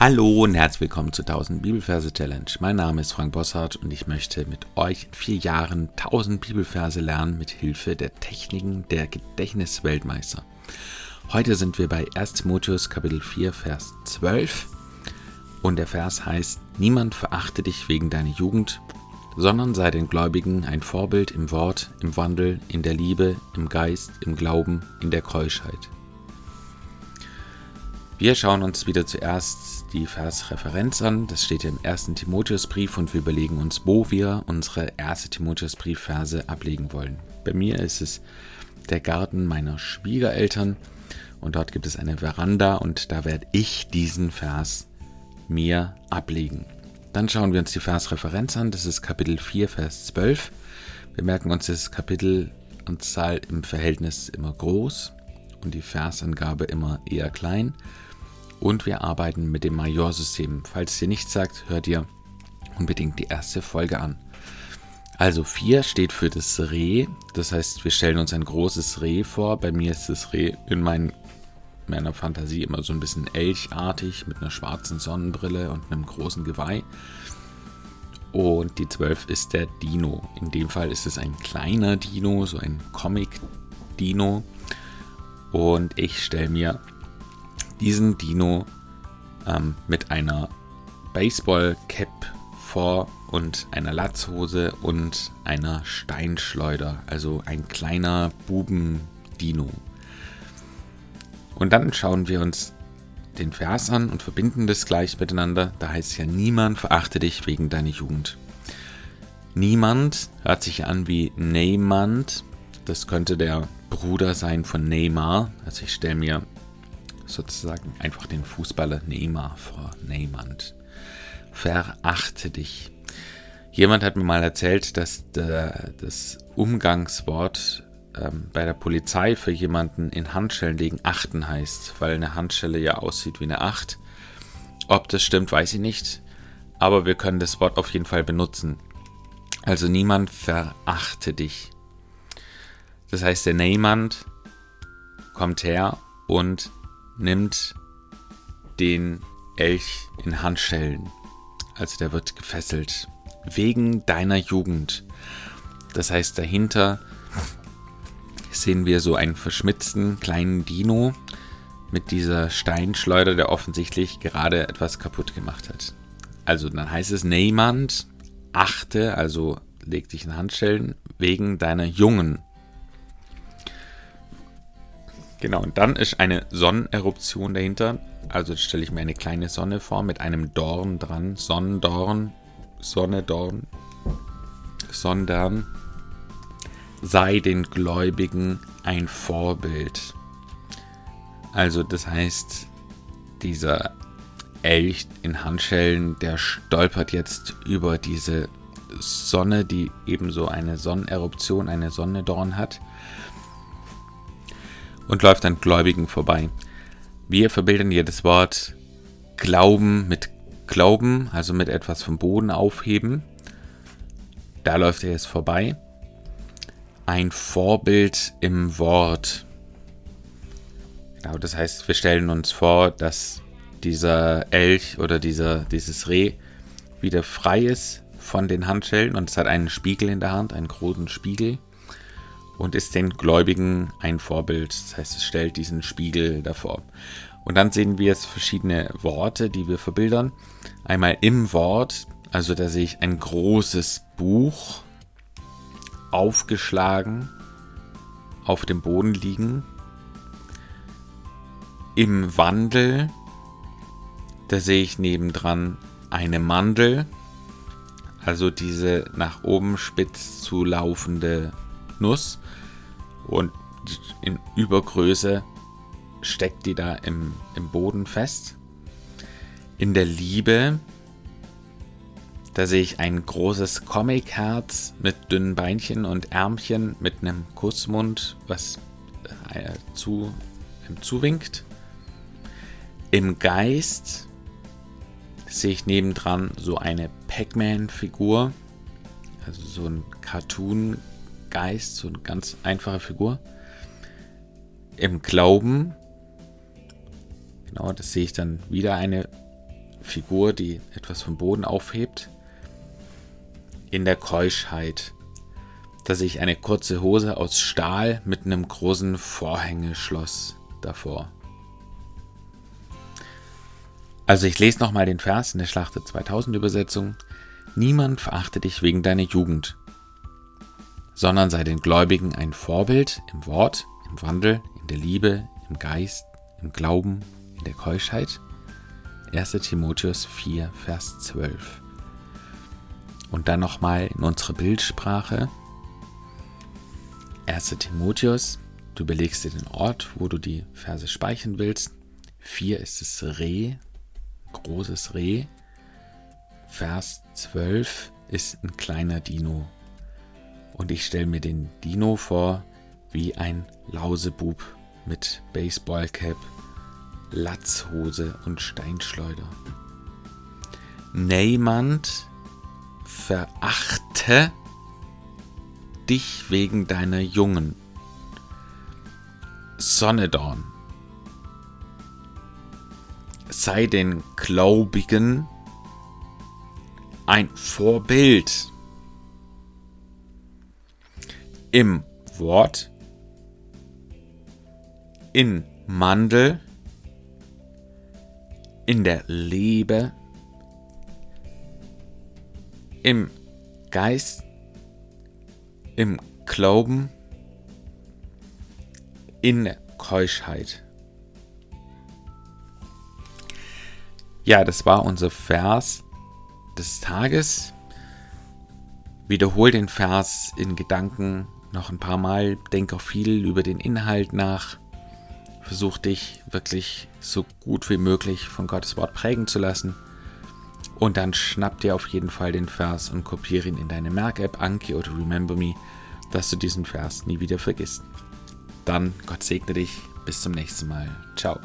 Hallo und herzlich willkommen zu 1000 Bibelverse Challenge. Mein Name ist Frank Bossart und ich möchte mit euch in vier Jahren 1000 Bibelverse lernen mit Hilfe der Techniken der Gedächtnisweltmeister. Heute sind wir bei 1 Timotheus Kapitel 4 Vers 12 und der Vers heißt: Niemand verachte dich wegen deiner Jugend, sondern sei den Gläubigen ein Vorbild im Wort, im Wandel, in der Liebe, im Geist, im Glauben, in der Keuschheit. Wir schauen uns wieder zuerst die Versreferenz an. Das steht im ersten Timotheusbrief und wir überlegen uns, wo wir unsere erste Timotheusbriefverse ablegen wollen. Bei mir ist es der Garten meiner Schwiegereltern und dort gibt es eine Veranda und da werde ich diesen Vers mir ablegen. Dann schauen wir uns die Versreferenz an. Das ist Kapitel 4, Vers 12. Wir merken uns das Kapitel und Zahl im Verhältnis immer groß und die Versangabe immer eher klein und wir arbeiten mit dem Majorsystem. Falls es dir nichts sagt, hört dir unbedingt die erste Folge an. Also 4 steht für das Reh, das heißt, wir stellen uns ein großes Reh vor. Bei mir ist das Reh in mein, meiner Fantasie immer so ein bisschen elchartig mit einer schwarzen Sonnenbrille und einem großen Geweih. Und die 12 ist der Dino. In dem Fall ist es ein kleiner Dino, so ein Comic-Dino. Und ich stelle mir diesen Dino ähm, mit einer Baseball-Cap vor und einer Latzhose und einer Steinschleuder, also ein kleiner Buben-Dino. Und dann schauen wir uns den Vers an und verbinden das gleich miteinander. Da heißt es ja, niemand verachte dich wegen deiner Jugend. Niemand hört sich an wie Neymand. Das könnte der Bruder sein von Neymar. Also ich stelle mir sozusagen einfach den Fußballer Neymar vor Neymand. Verachte dich. Jemand hat mir mal erzählt, dass der, das Umgangswort ähm, bei der Polizei für jemanden in Handschellen legen achten heißt, weil eine Handschelle ja aussieht wie eine Acht. Ob das stimmt, weiß ich nicht, aber wir können das Wort auf jeden Fall benutzen. Also niemand verachte dich. Das heißt, der Neymand kommt her und nimmt den Elch in Handschellen. Also der wird gefesselt. Wegen deiner Jugend. Das heißt, dahinter sehen wir so einen verschmitzten kleinen Dino mit dieser Steinschleuder, der offensichtlich gerade etwas kaputt gemacht hat. Also dann heißt es, niemand achte, also leg dich in Handschellen, wegen deiner Jungen. Genau, und dann ist eine Sonneneruption dahinter. Also stelle ich mir eine kleine Sonne vor mit einem Dorn dran. Sonnendorn, Sonne, Dorn, sondern sei den Gläubigen ein Vorbild. Also das heißt, dieser Elch in Handschellen, der stolpert jetzt über diese Sonne, die ebenso eine Sonneneruption, eine Sonnedorn hat und läuft an Gläubigen vorbei. Wir verbildern hier das Wort Glauben mit Glauben, also mit etwas vom Boden aufheben. Da läuft er jetzt vorbei. Ein Vorbild im Wort. Genau, das heißt, wir stellen uns vor, dass dieser Elch oder dieser, dieses Reh wieder frei ist von den Handschellen und es hat einen Spiegel in der Hand, einen großen Spiegel und ist den Gläubigen ein Vorbild. Das heißt, es stellt diesen Spiegel davor. Und dann sehen wir jetzt verschiedene Worte, die wir verbildern. Einmal im Wort, also da sehe ich ein großes Buch aufgeschlagen auf dem Boden liegen. Im Wandel, da sehe ich nebendran eine Mandel, also diese nach oben spitz zu laufende Nuss und in Übergröße steckt die da im, im Boden fest. In der Liebe, da sehe ich ein großes Comic-Herz mit dünnen Beinchen und Ärmchen mit einem Kussmund, was äh, zu, einem zuwinkt. Im Geist sehe ich nebendran so eine Pac-Man-Figur, also so ein Cartoon Geist, so eine ganz einfache Figur. Im Glauben, genau, das sehe ich dann wieder eine Figur, die etwas vom Boden aufhebt. In der Keuschheit, dass ich eine kurze Hose aus Stahl mit einem großen Vorhängeschloss davor. Also ich lese nochmal den Vers in der Schlachte 2000 Übersetzung. Niemand verachte dich wegen deiner Jugend, sondern sei den Gläubigen ein Vorbild im Wort, im Wandel, in der Liebe, im Geist, im Glauben, in der Keuschheit. 1 Timotheus 4, Vers 12. Und dann nochmal in unsere Bildsprache. 1 Timotheus, du überlegst dir den Ort, wo du die Verse speichern willst. 4 ist das Reh, großes Reh. Vers 12 ist ein kleiner Dino. Und ich stelle mir den Dino vor wie ein Lausebub mit Baseballcap, Latzhose und Steinschleuder. Niemand verachte dich wegen deiner Jungen. Sonnedorn. Sei den Gläubigen ein Vorbild im Wort, in Mandel, in der Liebe, im Geist, im Glauben, in Keuschheit. Ja, das war unser Vers des Tages. Wiederhol den Vers in Gedanken noch ein paar Mal. Denk auch viel über den Inhalt nach. Versuch dich wirklich so gut wie möglich von Gottes Wort prägen zu lassen. Und dann schnapp dir auf jeden Fall den Vers und kopiere ihn in deine Merk-App Anki oder Remember Me, dass du diesen Vers nie wieder vergisst. Dann Gott segne dich. Bis zum nächsten Mal. Ciao.